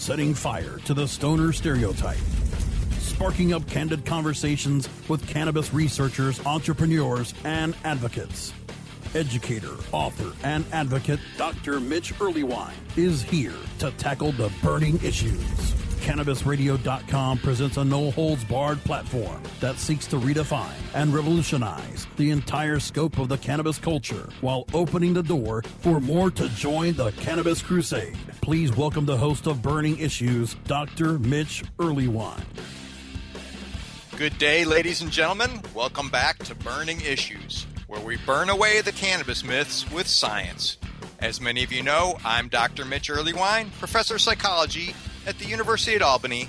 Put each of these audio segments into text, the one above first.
setting fire to the stoner stereotype, sparking up candid conversations with cannabis researchers, entrepreneurs, and advocates. Educator, author, and advocate Dr. Mitch Earleywine is here to tackle the burning issues. CannabisRadio.com presents a no holds barred platform that seeks to redefine and revolutionize the entire scope of the cannabis culture while opening the door for more to join the cannabis crusade. Please welcome the host of Burning Issues, Dr. Mitch Earleywine. Good day, ladies and gentlemen. Welcome back to Burning Issues, where we burn away the cannabis myths with science. As many of you know, I'm Dr. Mitch Earleywine, professor of psychology at the University at Albany,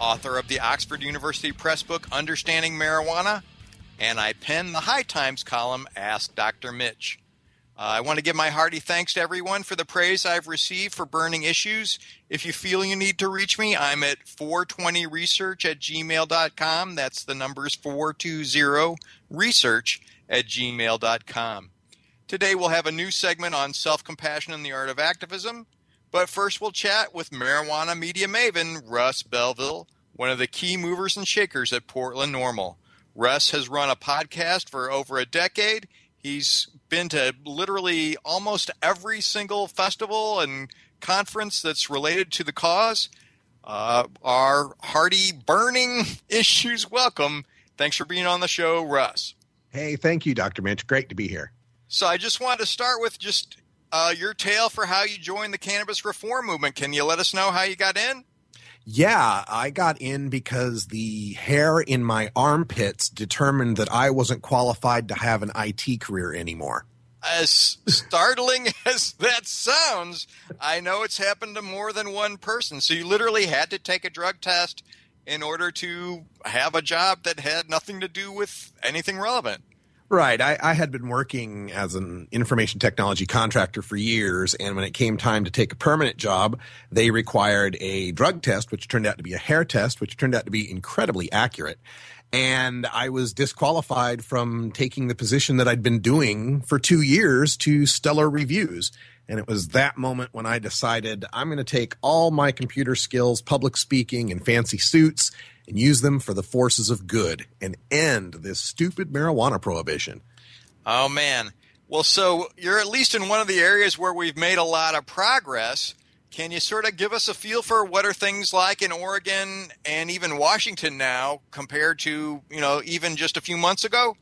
author of the Oxford University Press book Understanding Marijuana, and I pen the High Times column Ask Dr. Mitch. Uh, I want to give my hearty thanks to everyone for the praise I've received for burning issues. If you feel you need to reach me, I'm at 420research at gmail.com. That's the numbers 420research at gmail.com. Today we'll have a new segment on self compassion and the art of activism. But first, we'll chat with marijuana media maven Russ Belville, one of the key movers and shakers at Portland NORML. Russ has run a podcast for over a decade. He's been to literally almost every single festival and conference that's related to the cause. Uh, our hearty burning issues welcome. Thanks for being on the show, Russ. Hey, thank you, Dr. Mitch. Great to be here. So I just wanted to start with just uh, your tale for how you joined the cannabis reform movement. Can you let us know how you got in? Yeah, I got in because the hair in my armpits determined that I wasn't qualified to have an IT career anymore. As startling as that sounds, I know it's happened to more than one person. So you literally had to take a drug test in order to have a job that had nothing to do with anything relevant. Right. I, I, had been working as an information technology contractor for years, and when it came time to take a permanent job, they required a drug test, which turned out to be a hair test, which turned out to be incredibly accurate. And I was disqualified from taking the position that I'd been doing for two years to stellar reviews. And it was that moment when I decided I'm going to take all my computer skills, public speaking, and fancy suits and use them for the forces of good and end this stupid marijuana prohibition. Oh, man. Well, so you're at least in one of the areas where we've made a lot of progress. Can you sort of give us a feel for what are things like in Oregon and even Washington now compared to, you know, even just a few months ago?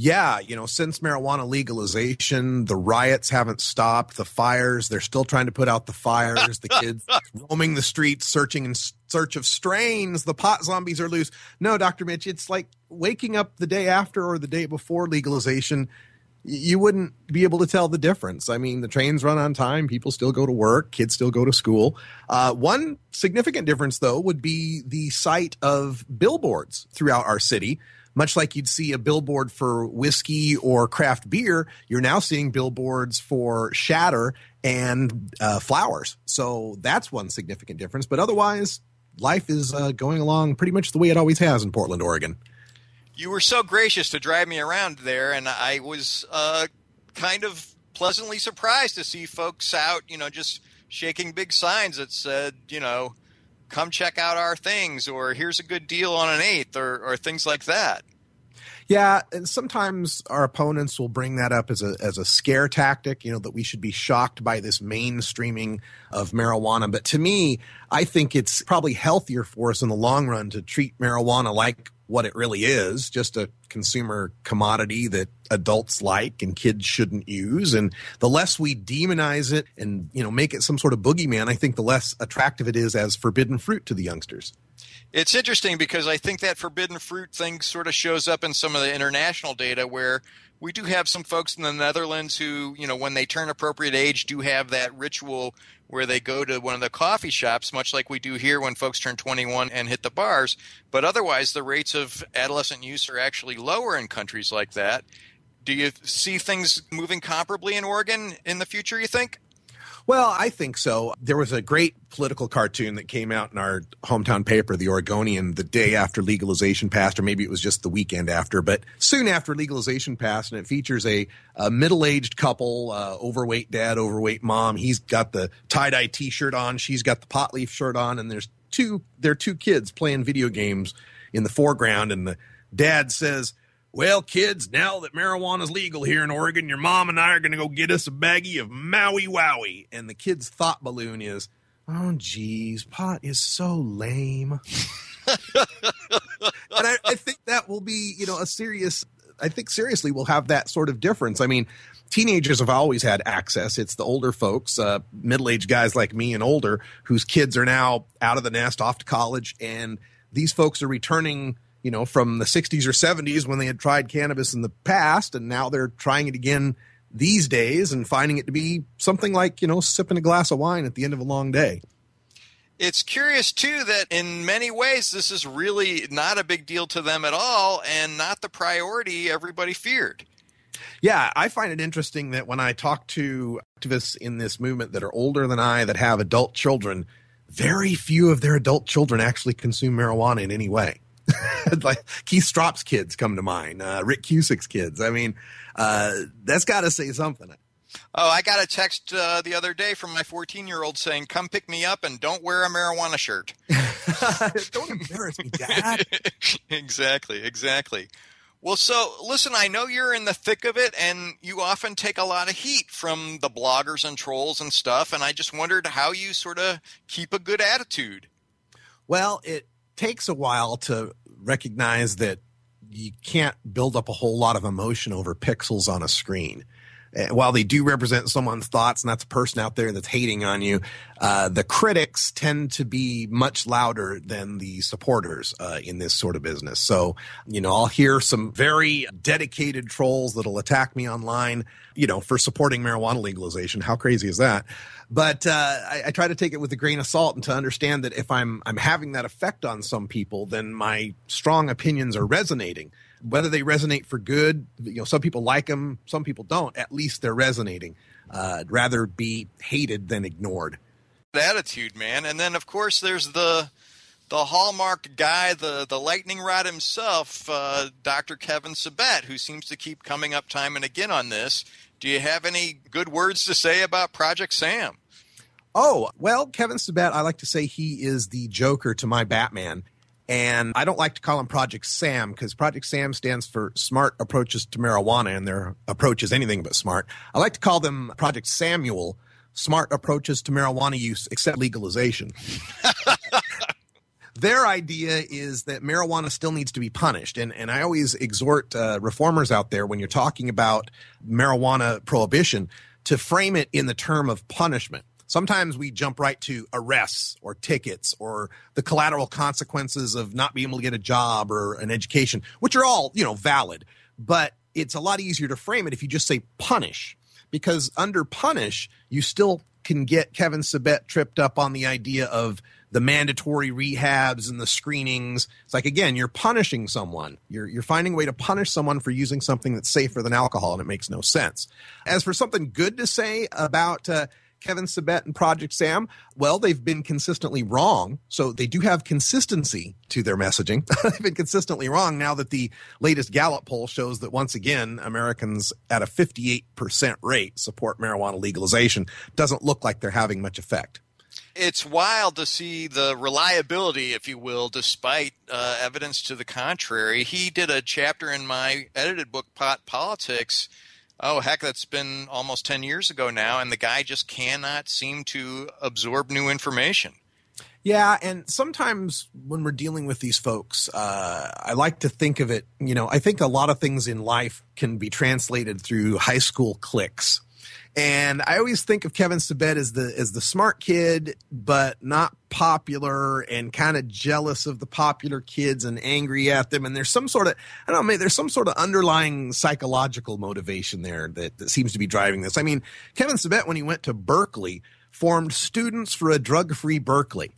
Yeah, you know, since marijuana legalization, the riots haven't stopped. The fires, they're still trying to put out the fires. The kids roaming the streets, searching in search of strains. The pot zombies are loose. No, Dr. Mitch, it's like waking up the day after or the day before legalization. You wouldn't be able to tell the difference. I mean, the trains run on time. People still go to work. Kids still go to school. Uh, one significant difference, though, would be the sight of billboards throughout our city much like you'd see a billboard for whiskey or craft beer, you're now seeing billboards for shatter and uh, flowers. So that's one significant difference. But otherwise, life is uh, going along pretty much the way it always has in Portland, Oregon. You were so gracious to drive me around there, and I was uh, kind of pleasantly surprised to see folks out, you know, just shaking big signs that said, you know, come check out our things or here's a good deal on an eighth or, or things like that. Yeah, and sometimes our opponents will bring that up as a as a scare tactic, you know, that we should be shocked by this mainstreaming of marijuana. But to me, I think it's probably healthier for us in the long run to treat marijuana like what it really is, just a consumer commodity that adults like and kids shouldn't use. And the less we demonize it and, you know, make it some sort of boogeyman, I think the less attractive it is as forbidden fruit to the youngsters. It's interesting because I think that forbidden fruit thing sort of shows up in some of the international data where we do have some folks in the Netherlands who, you know, when they turn appropriate age, do have that ritual where they go to one of the coffee shops, much like we do here when folks turn 21 and hit the bars. But otherwise, the rates of adolescent use are actually lower in countries like that. Do you see things moving comparably in Oregon in the future, you think? Well, I think so. There was a great political cartoon that came out in our hometown paper, The Oregonian, the day after legalization passed, or maybe it was just the weekend after, but soon after legalization passed. And it features a, a middle aged couple, uh, overweight dad, overweight mom. He's got the tie dye t shirt on, she's got the pot leaf shirt on, and there's two, there are two kids playing video games in the foreground. And the dad says, well, kids, now that marijuana's legal here in Oregon, your mom and I are going to go get us a baggie of Maui Wowie. And the kid's thought balloon is, oh, geez, pot is so lame. and I, I think that will be, you know, a serious, I think seriously we'll have that sort of difference. I mean, teenagers have always had access. It's the older folks, uh, middle aged guys like me and older, whose kids are now out of the nest, off to college. And these folks are returning you know, from the 60s or 70s when they had tried cannabis in the past, and now they're trying it again these days and finding it to be something like, you know, sipping a glass of wine at the end of a long day. It's curious, too, that in many ways this is really not a big deal to them at all and not the priority everybody feared. Yeah, I find it interesting that when I talk to activists in this movement that are older than I, that have adult children, very few of their adult children actually consume marijuana in any way. like Keith Stroup's kids come to mind, uh, Rick Cusick's kids. I mean, uh, that's got to say something. Oh, I got a text uh, the other day from my 14 year old saying, "Come pick me up and don't wear a marijuana shirt." don't embarrass me, Dad. exactly, exactly. Well, so listen, I know you're in the thick of it, and you often take a lot of heat from the bloggers and trolls and stuff. And I just wondered how you sort of keep a good attitude. Well, it takes a while to recognize that you can't build up a whole lot of emotion over pixels on a screen. Uh, while they do represent someone's thoughts, and that's a person out there that's hating on you, uh, the critics tend to be much louder than the supporters uh, in this sort of business. So, you know, I'll hear some very dedicated trolls that'll attack me online, you know, for supporting marijuana legalization. How crazy is that? But uh, I, I try to take it with a grain of salt and to understand that if I'm I'm having that effect on some people, then my strong opinions are resonating whether they resonate for good, you know, some people like them, some people don't. At least they're resonating. Uh, I'd rather be hated than ignored. Attitude, man. And then, of course, there's the the hallmark guy, the the lightning rod himself, uh, Dr. Kevin Sabet, who seems to keep coming up time and again on this. Do you have any good words to say about Project Sam? Oh, well, Kevin Sabet, I like to say he is the Joker to my Batman. And I don't like to call him Project Sam because Project Sam stands for Smart Approaches to Marijuana, and their approach is anything but smart. I like to call them Project Samuel, Smart Approaches to Marijuana Use, except legalization. their idea is that marijuana still needs to be punished. And, and I always exhort uh, reformers out there when you're talking about marijuana prohibition to frame it in the term of punishment sometimes we jump right to arrests or tickets or the collateral consequences of not being able to get a job or an education, which are all, you know, valid. But it's a lot easier to frame it if you just say punish, because under punish, you still can get Kevin Sabet tripped up on the idea of the mandatory rehabs and the screenings. It's like again, you're punishing someone. You're you're finding a way to punish someone for using something that's safer than alcohol, and it makes no sense. As for something good to say about uh, Kevin Sabet and Project Sam? Well, they've been consistently wrong. So they do have consistency to their messaging. they've been consistently wrong now that the latest Gallup poll shows that once again, Americans at a 58% rate support marijuana legalization. Doesn't look like they're having much effect it's wild to see the reliability, if you will, despite uh, evidence to the contrary. He did a chapter in my edited book, Pot Politics, oh heck that's been almost 10 years ago now and the guy just cannot seem to absorb new information. Yeah and sometimes when we're dealing with these folks uh, i like to think of it you know i think a lot of things in life can be translated through high school cliques and I always think of Kevin Sabet as the as the smart kid, but not popular and kind of jealous of the popular kids and angry at them. And there's some sort of I don't know, there's some sort of underlying psychological motivation there that, that seems to be driving this. I mean, Kevin Sabet, when he went to Berkeley, formed Students for a Drug Free Berkeley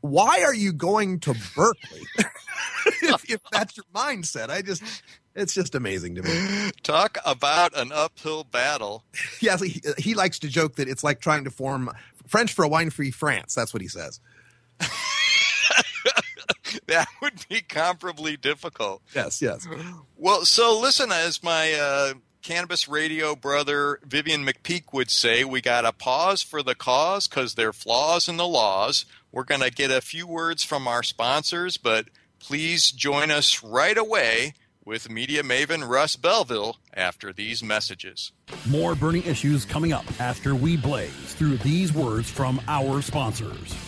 why are you going to Berkeley? if, if that's your mindset, I just it's just amazing to me. Talk about an uphill battle. Yes, he, he likes to joke that it's like trying to form French for a wine-free France. That's what he says. that would be comparably difficult. Yes, yes. Well, so listen, as my uh, cannabis radio brother Vivian McPeak would say, we got to pause for the cause because there are flaws in the laws. We're going to get a few words from our sponsors, but please join us right away with media maven Russ Belville after these messages. More burning issues coming up after we blaze through these words from our sponsors.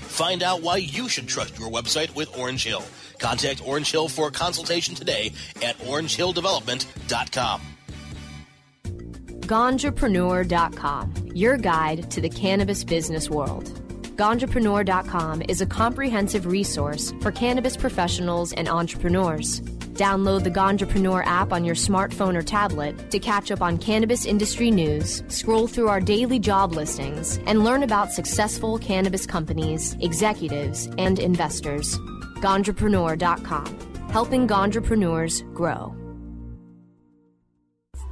Find out why you should trust your website with Orange Hill. Contact Orange Hill for a consultation today at orangehilldevelopment.com. Ganjapreneur.com, your guide to the cannabis business world. Ganjapreneur.com is a comprehensive resource for cannabis professionals and entrepreneurs. Download the Ganjapreneur app on your smartphone or tablet to catch up on cannabis industry news, scroll through our daily job listings, and learn about successful cannabis companies, executives, and investors. Ganjapreneur.com, helping Ganjapreneurs grow.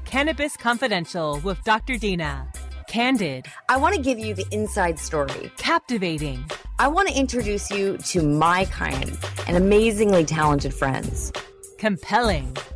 Cannabis Confidential with Dr. Dina. Candid. I want to give you the inside story. Captivating. I want to introduce you to my kind and amazingly talented friends. Compelling.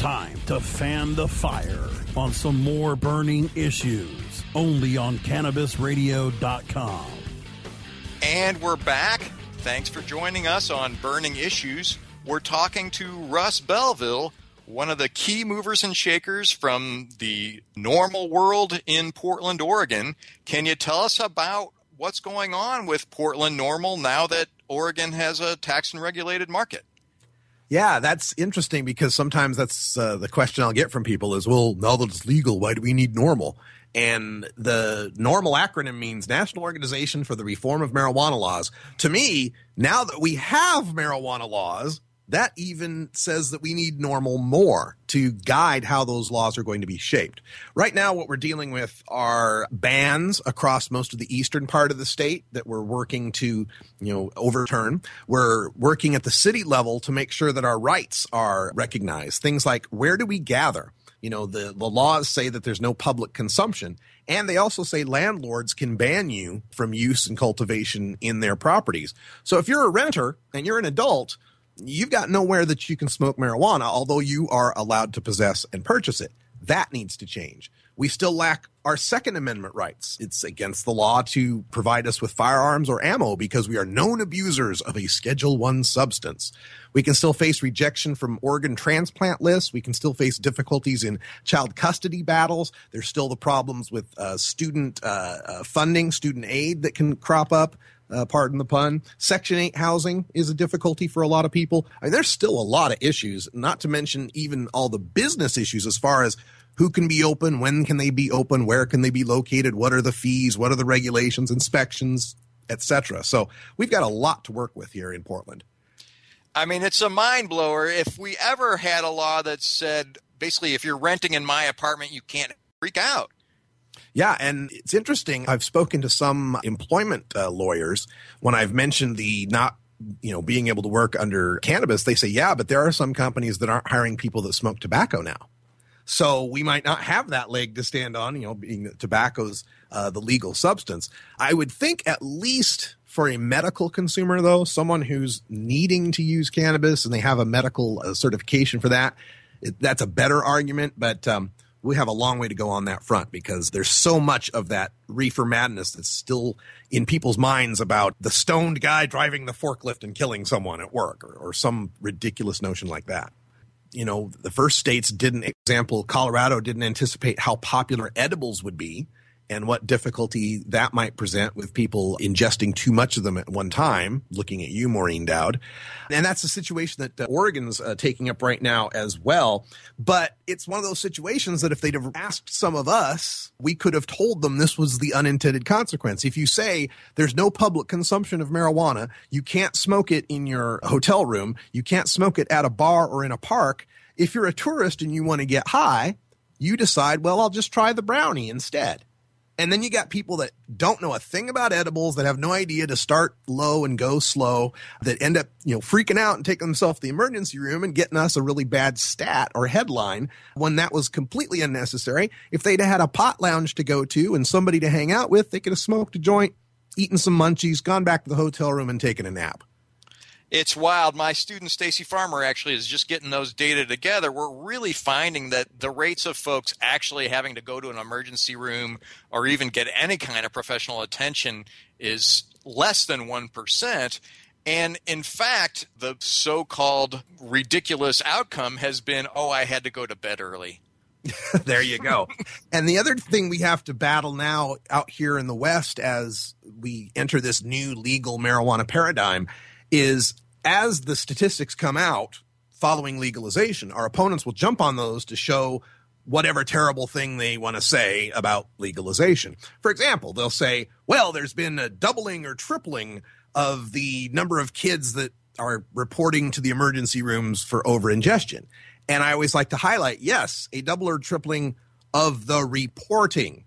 Time to fan the fire on some more burning issues, only on CannabisRadio.com. And we're back. Thanks for joining us on Burning Issues. We're talking to Russ Belville, one of the key movers and shakers from the NORML world in Portland, Oregon. Can you tell us about what's going on with Portland NORML now that Oregon has a tax and regulated market? Yeah, that's interesting because sometimes that's uh, the question I'll get from people is, well, now that it's legal, why do we need NORML? And the NORML acronym means National Organization for the Reform of Marijuana Laws. To me, now that we have marijuana laws, that even says that we need NORML more to guide how those laws are going to be shaped. Right now, what we're dealing with are bans across most of the eastern part of the state that we're working to, you know, overturn. We're working at the city level to make sure that our rights are recognized. Things like where do we gather? You know, the, the laws say that there's no public consumption. And they also say landlords can ban you from use and cultivation in their properties. So if you're a renter and you're an adult, you've got nowhere that you can smoke marijuana, although you are allowed to possess and purchase it. That needs to change. We still lack our Second Amendment rights. It's against the law to provide us with firearms or ammo because we are known abusers of a Schedule One substance. We can still face rejection from organ transplant lists. We can still face difficulties in child custody battles. There's still the problems with uh, student uh, uh, funding, student aid that can crop up uh, pardon the pun. Section 8 housing is a difficulty for a lot of people. I mean, there's still a lot of issues, not to mention even all the business issues as far as who can be open, when can they be open, where can they be located, what are the fees, what are the regulations, inspections, etc. So we've got a lot to work with here in Portland. I mean, it's a mind blower. If we ever had a law that said basically if you're renting in my apartment, you can't freak out. Yeah, and it's interesting. I've spoken to some employment uh, lawyers when I've mentioned the not you know being able to work under cannabis they say yeah but there are some companies that aren't hiring people that smoke tobacco now So we might not have that leg to stand on, you know, being that tobacco's uh, the legal substance. I would think at least for a medical consumer, though, someone who's needing to use cannabis and they have a medical uh, certification for that, it, that's a better argument. But um, we have a long way to go on that front because there's so much of that reefer madness that's still in people's minds about the stoned guy driving the forklift and killing someone at work or, or some ridiculous notion like that. You know, the first states didn't, example, Colorado didn't anticipate how popular edibles would be and what difficulty that might present with people ingesting too much of them at one time. Looking at you, Maureen Dowd. And that's a situation that uh, Oregon's uh, taking up right now as well. But it's one of those situations that if they'd have asked some of us, we could have told them this was the unintended consequence. If you say there's no public consumption of marijuana, you can't smoke it in your hotel room, you can't smoke it at a bar or in a park. If you're a tourist and you want to get high, you decide, well, I'll just try the brownie instead. And then you got people that don't know a thing about edibles, that have no idea to start low and go slow, that end up, you know, freaking out and taking themselves to the emergency room and getting us a really bad stat or headline when that was completely unnecessary. If they'd had a pot lounge to go to and somebody to hang out with, they could have smoked a joint, eaten some munchies, gone back to the hotel room and taken a nap it's wild. My student Stacy Farmer actually is just getting those data together. We're really finding that the rates of folks actually having to go to an emergency room or even get any kind of professional attention is less than 1%. And in fact, the so called ridiculous outcome has been oh, I had to go to bed early. there you go. and the other thing we have to battle now out here in the West as we enter this new legal marijuana paradigm is as the statistics come out following legalization, our opponents will jump on those to show whatever terrible thing they want to say about legalization. For example, they'll say, well, there's been a doubling or tripling of the number of kids that are reporting to the emergency rooms for over ingestion. And I always like to highlight, yes, a double or tripling of the reporting.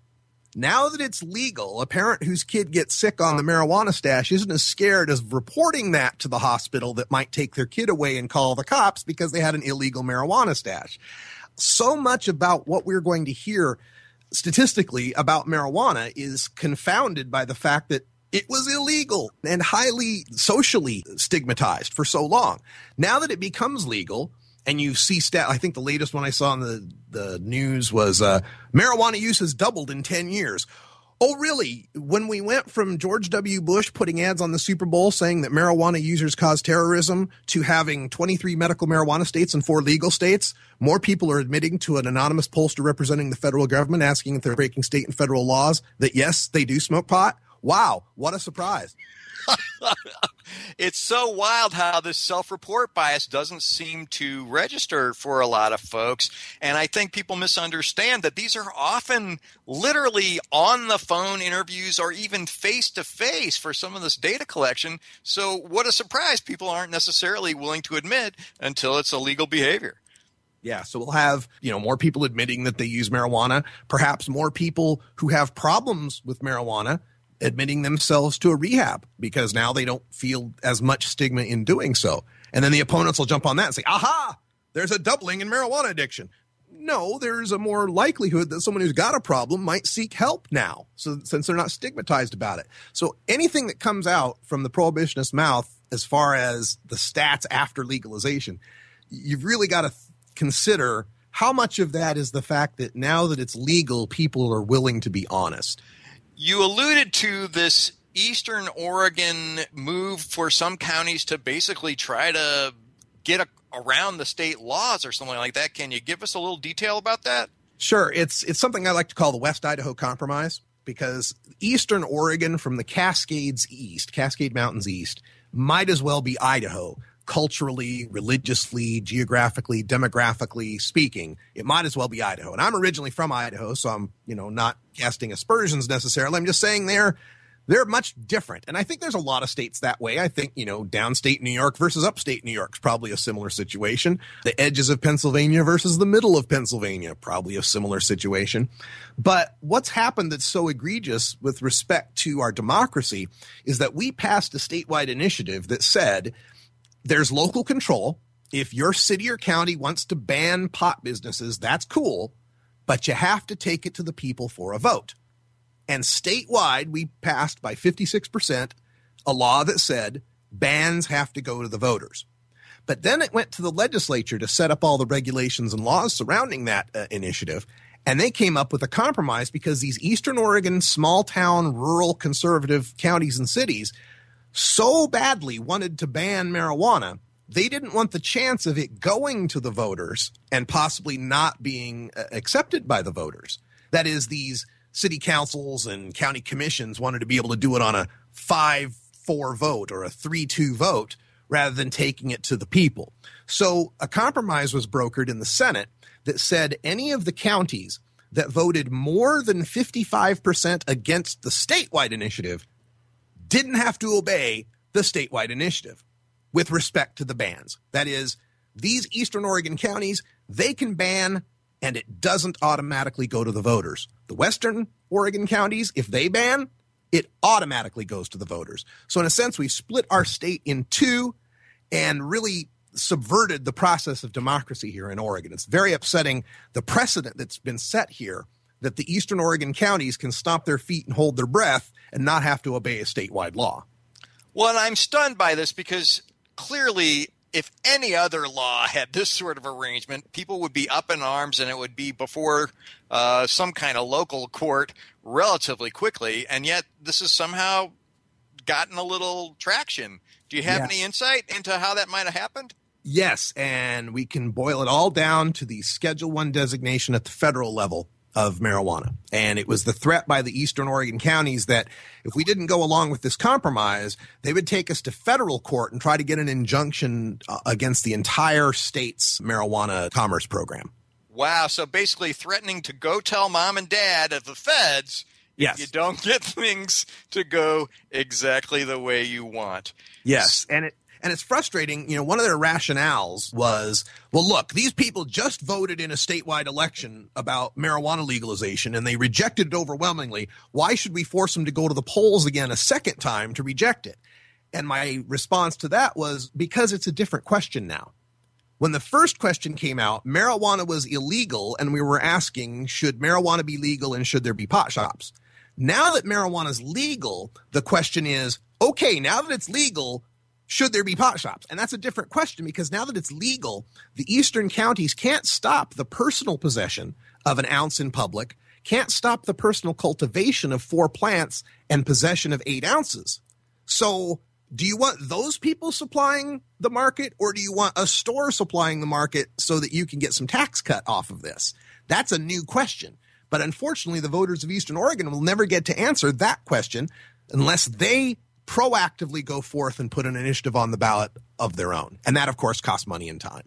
Now that it's legal, a parent whose kid gets sick on the marijuana stash isn't as scared as reporting that to the hospital that might take their kid away and call the cops because they had an illegal marijuana stash. So much about what we're going to hear statistically about marijuana is confounded by the fact that it was illegal and highly socially stigmatized for so long. Now that it becomes legal, and you see stat. I think the latest one I saw in the the news was uh, marijuana use has doubled in ten years. Oh, really? When we went from George W. Bush putting ads on the Super Bowl saying that marijuana users cause terrorism to having 23 medical marijuana states and four legal states, more people are admitting to an anonymous pollster representing the federal government asking if they're breaking state and federal laws that yes, they do smoke pot. Wow, what a surprise. it's so wild how this self report bias doesn't seem to register for a lot of folks. And I think people misunderstand that these are often literally on the phone interviews or even face to face for some of this data collection. So, what a surprise people aren't necessarily willing to admit until it's illegal behavior. Yeah, so we'll have, you know, more people admitting that they use marijuana, perhaps more people who have problems with marijuana admitting themselves to a rehab because now they don't feel as much stigma in doing so. And then the opponents will jump on that and say, aha, there's a doubling in marijuana addiction. No, there's a more likelihood that someone who's got a problem might seek help now, so since they're not stigmatized about it. So anything that comes out from the prohibitionist mouth as far as the stats after legalization, you've really got to th- consider how much of that is the fact that now that it's legal, people are willing to be honest you alluded to this Eastern Oregon move for some counties to basically try to get a, around the state laws or something like that. Can you give us a little detail about that? Sure. It's it's something I like to call the West Idaho Compromise because Eastern Oregon from the Cascades east, Cascade Mountains east, might as well be Idaho culturally, religiously, geographically, demographically speaking, it might as well be Idaho. And I'm originally from Idaho, so I'm, you know, not casting aspersions necessarily. I'm just saying they're they're much different. And I think there's a lot of states that way. I think, you know, downstate New York versus upstate New York is probably a similar situation. The edges of Pennsylvania versus the middle of Pennsylvania, probably a similar situation. But what's happened that's so egregious with respect to our democracy is that we passed a statewide initiative that said there's local control. if your city or county wants to ban pot businesses, that's cool, but you have to take it to the people for a vote. And statewide, we passed by 56% a law that said bans have to go to the voters. But then it went to the legislature to set up all the regulations and laws surrounding that uh, initiative. And they came up with a compromise because these Eastern Oregon small town, rural, conservative counties and cities so badly wanted to ban marijuana. They didn't want the chance of it going to the voters and possibly not being uh, accepted by the voters. That is, these city councils and county commissions wanted to be able to do it on a 5 4 vote or a 3 2 vote rather than taking it to the people. So a compromise was brokered in the Senate that said any of the counties that voted more than 55% against the statewide initiative didn't have to obey the statewide initiative with respect to the bans. That is, these Eastern Oregon counties, they can ban and it doesn't automatically go to the voters. The Western Oregon counties, if they ban, it automatically goes to the voters. So, in a sense, we split our state in two and really subverted the process of democracy here in Oregon. It's very upsetting the precedent that's been set here that the Eastern Oregon counties can stomp their feet and hold their breath and not have to obey a statewide law. Well, and I'm stunned by this because clearly, if any other law had this sort of arrangement, people would be up in arms and it would be before uh, some kind of local court relatively quickly. And yet, this has somehow gotten a little traction. Do you have yes. any insight into how that might have happened? Yes, and we can boil it all down to the Schedule 1 designation at the federal level of marijuana. And it was the threat by the Eastern Oregon counties that if we didn't go along with this compromise, they would take us to federal court and try to get an injunction uh, against the entire state's marijuana commerce program. Wow. So basically threatening to go tell mom and dad of the feds Yes. You don't get things to go exactly the way you want. Yes. And it and it's frustrating. You know, one of their rationales was, well, look, these people just voted in a statewide election about marijuana legalization and they rejected it overwhelmingly. Why should we force them to go to the polls again a second time to reject it? And my response to that was because it's a different question now. When the first question came out, marijuana was illegal, and we were asking, should marijuana be legal and should there be pot shops? Now that marijuana is legal, the question is, okay, now that it's legal, should there be pot shops? And that's a different question because now that it's legal, the eastern counties can't stop the personal possession of an ounce in public, can't stop the personal cultivation of four plants and possession of eight ounces. So, do you want those people supplying the market or do you want a store supplying the market so that you can get some tax cut off of this? That's a new question. But unfortunately, the voters of Eastern Oregon will never get to answer that question unless they proactively go forth and put an initiative on the ballot of their own. And that, of course, costs money and time.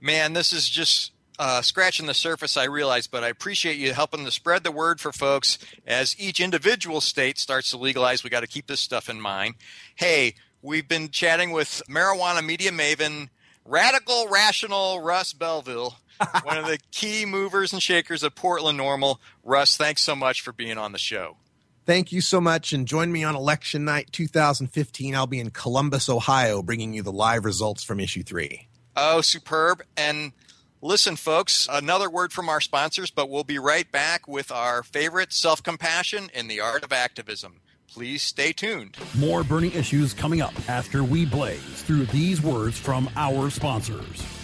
Man, this is just uh, scratching the surface, I realize, but I appreciate you helping to spread the word for folks as each individual state starts to legalize. We got to keep this stuff in mind. Hey, we've been chatting with marijuana media maven, radical, rational Russ Belville, one of the key movers and shakers of Portland NORML. Russ, thanks so much for being on the show. Thank you so much. And join me on election night 2015. I'll be in Columbus, Ohio, bringing you the live results from issue three. Oh, superb. And listen, folks, another word from our sponsors, but we'll be right back with our favorite self compassion in the art of activism. Please stay tuned. More burning issues coming up after we blaze through these words from our sponsors.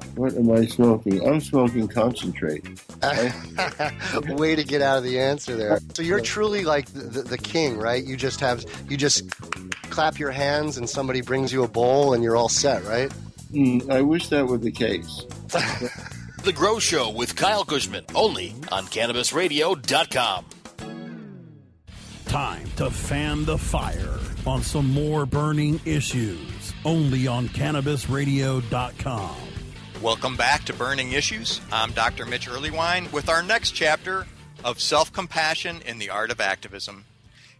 What am I smoking? I'm smoking concentrate. Way to get out of the answer there. So you're truly like the, the, the, king, right? You just have you just clap your hands and somebody brings you a bowl and you're all set, right? Mm, I wish that were the case. the Grow Show with Kyle Kushman, only on CannabisRadio.com. Time to fan the fire on some more burning issues, only on CannabisRadio.com. Welcome back to Burning Issues. I'm Dr. Mitch Earleywine with our next chapter of Self Compassion in the Art of Activism.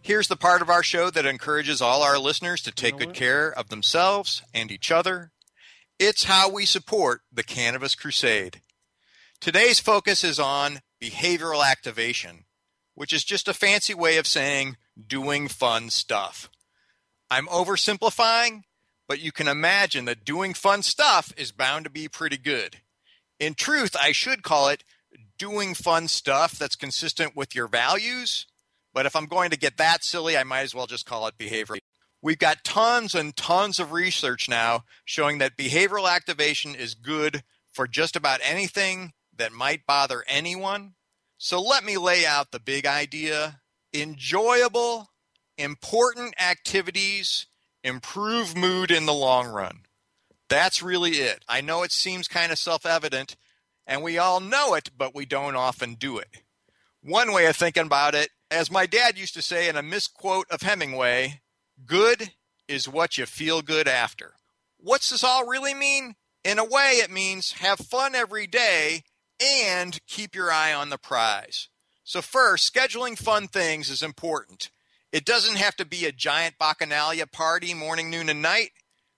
Here's the part of our show that encourages all our listeners to take good care of themselves and each other. It's how we support the Cannabis Crusade. Today's focus is on behavioral activation, which is just a fancy way of saying doing fun stuff. I'm oversimplifying, but you can imagine that doing fun stuff is bound to be pretty good. In truth, I should call it doing fun stuff that's consistent with your values. But if I'm going to get that silly, I might as well just call it behavior. We've got tons and tons of research now showing that behavioral activation is good for just about anything that might bother anyone. So let me lay out the big idea. Enjoyable, important activities improve mood in the long run. That's really it. I know it seems kind of self evident, and we all know it, but we don't often do it. One way of thinking about it, as my dad used to say in a misquote of Hemingway, good is what you feel good after. What's this all really mean? In a way, it means have fun every day and keep your eye on the prize. So, first, scheduling fun things is important. It doesn't have to be a giant bacchanalia party morning, noon, and night,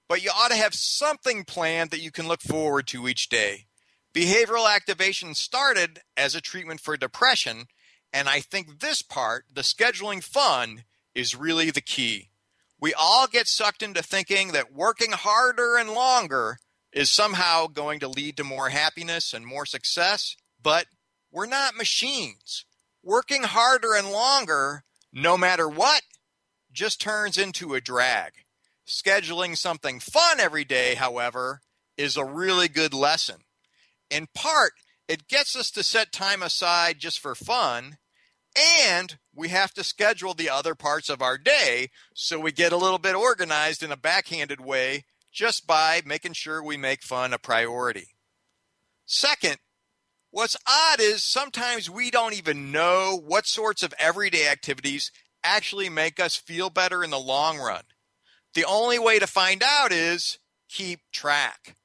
but you ought to have something planned that you can look forward to each day. Behavioral activation started as a treatment for depression, and I think this part, the scheduling fun, is really the key. We all get sucked into thinking that working harder and longer is somehow going to lead to more happiness and more success, but we're not machines. Working harder and longer no matter what, just turns into a drag. Scheduling something fun every day, however, is a really good lesson. In part, it gets us to set time aside just for fun, and we have to schedule the other parts of our day so we get a little bit organized in a backhanded way just by making sure we make fun a priority. Second, What's odd is sometimes we don't even know what sorts of everyday activities actually make us feel better in the long run. The only way to find out is keep track.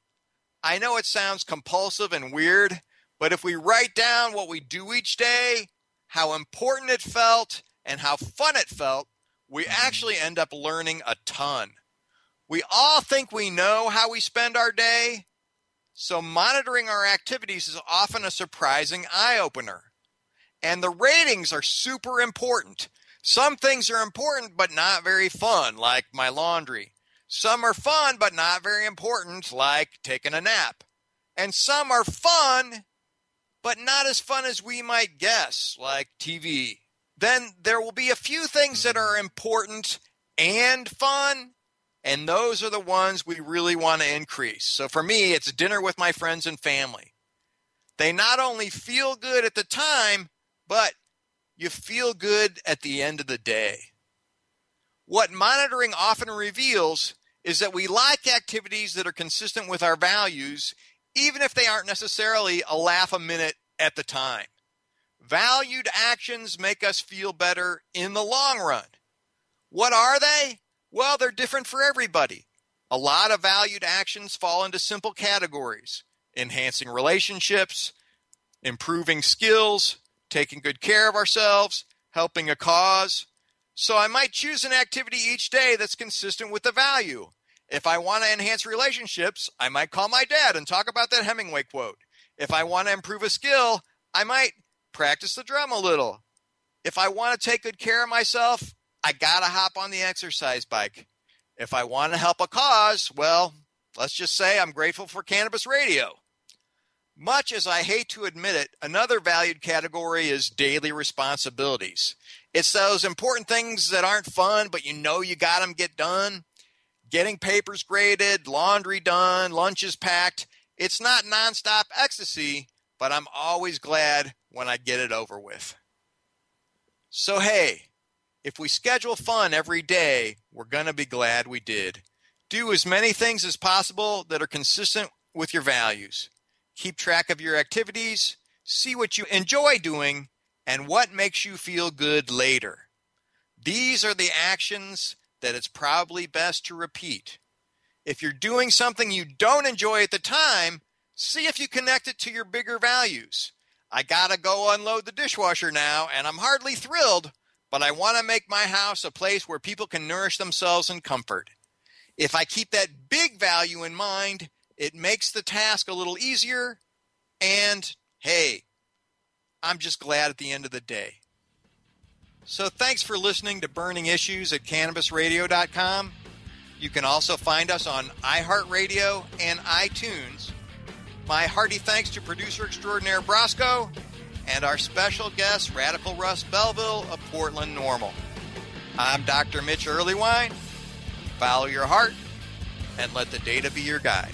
I know it sounds compulsive and weird, but if we write down what we do each day, how important it felt, and how fun it felt, we actually end up learning a ton. We all think we know how we spend our day, so, monitoring our activities is often a surprising eye opener. And the ratings are super important. Some things are important but not very fun, like my laundry. Some are fun but not very important, like taking a nap. And some are fun but not as fun as we might guess, like TV. Then there will be a few things that are important and fun, and those are the ones we really want to increase. So for me, it's dinner with my friends and family. They not only feel good at the time, but you feel good at the end of the day. What monitoring often reveals is that we like activities that are consistent with our values, even if they aren't necessarily a laugh a minute at the time. Valued actions make us feel better in the long run. What are they? Well, they're different for everybody. A lot of valued actions fall into simple categories enhancing relationships, improving skills, taking good care of ourselves, helping a cause. So I might choose an activity each day that's consistent with the value. If I want to enhance relationships, I might call my dad and talk about that Hemingway quote. If I want to improve a skill, I might practice the drum a little. If I want to take good care of myself, I got to hop on the exercise bike. If I want to help a cause, well, let's just say I'm grateful for cannabis radio. Much as I hate to admit it, another valued category is daily responsibilities. It's those important things that aren't fun, but you know you got them get done. Getting papers graded, laundry done, lunches packed. It's not nonstop ecstasy, but I'm always glad when I get it over with. So, hey, if we schedule fun every day, we're going to be glad we did. Do as many things as possible that are consistent with your values. Keep track of your activities, see what you enjoy doing, and what makes you feel good later. These are the actions that it's probably best to repeat. If you're doing something you don't enjoy at the time, see if you connect it to your bigger values. I gotta go unload the dishwasher now, and I'm hardly thrilled, but I want to make my house a place where people can nourish themselves in comfort. If I keep that big value in mind, it makes the task a little easier. And hey, I'm just glad at the end of the day. So thanks for listening to Burning Issues at CannabisRadio.com. You can also find us on iHeartRadio and iTunes. My hearty thanks to producer extraordinaire Brosco and our special guest, Radical Russ Belville of Portland NORML. I'm Dr. Mitch Earleywine. Follow your heart and let the data be your guide.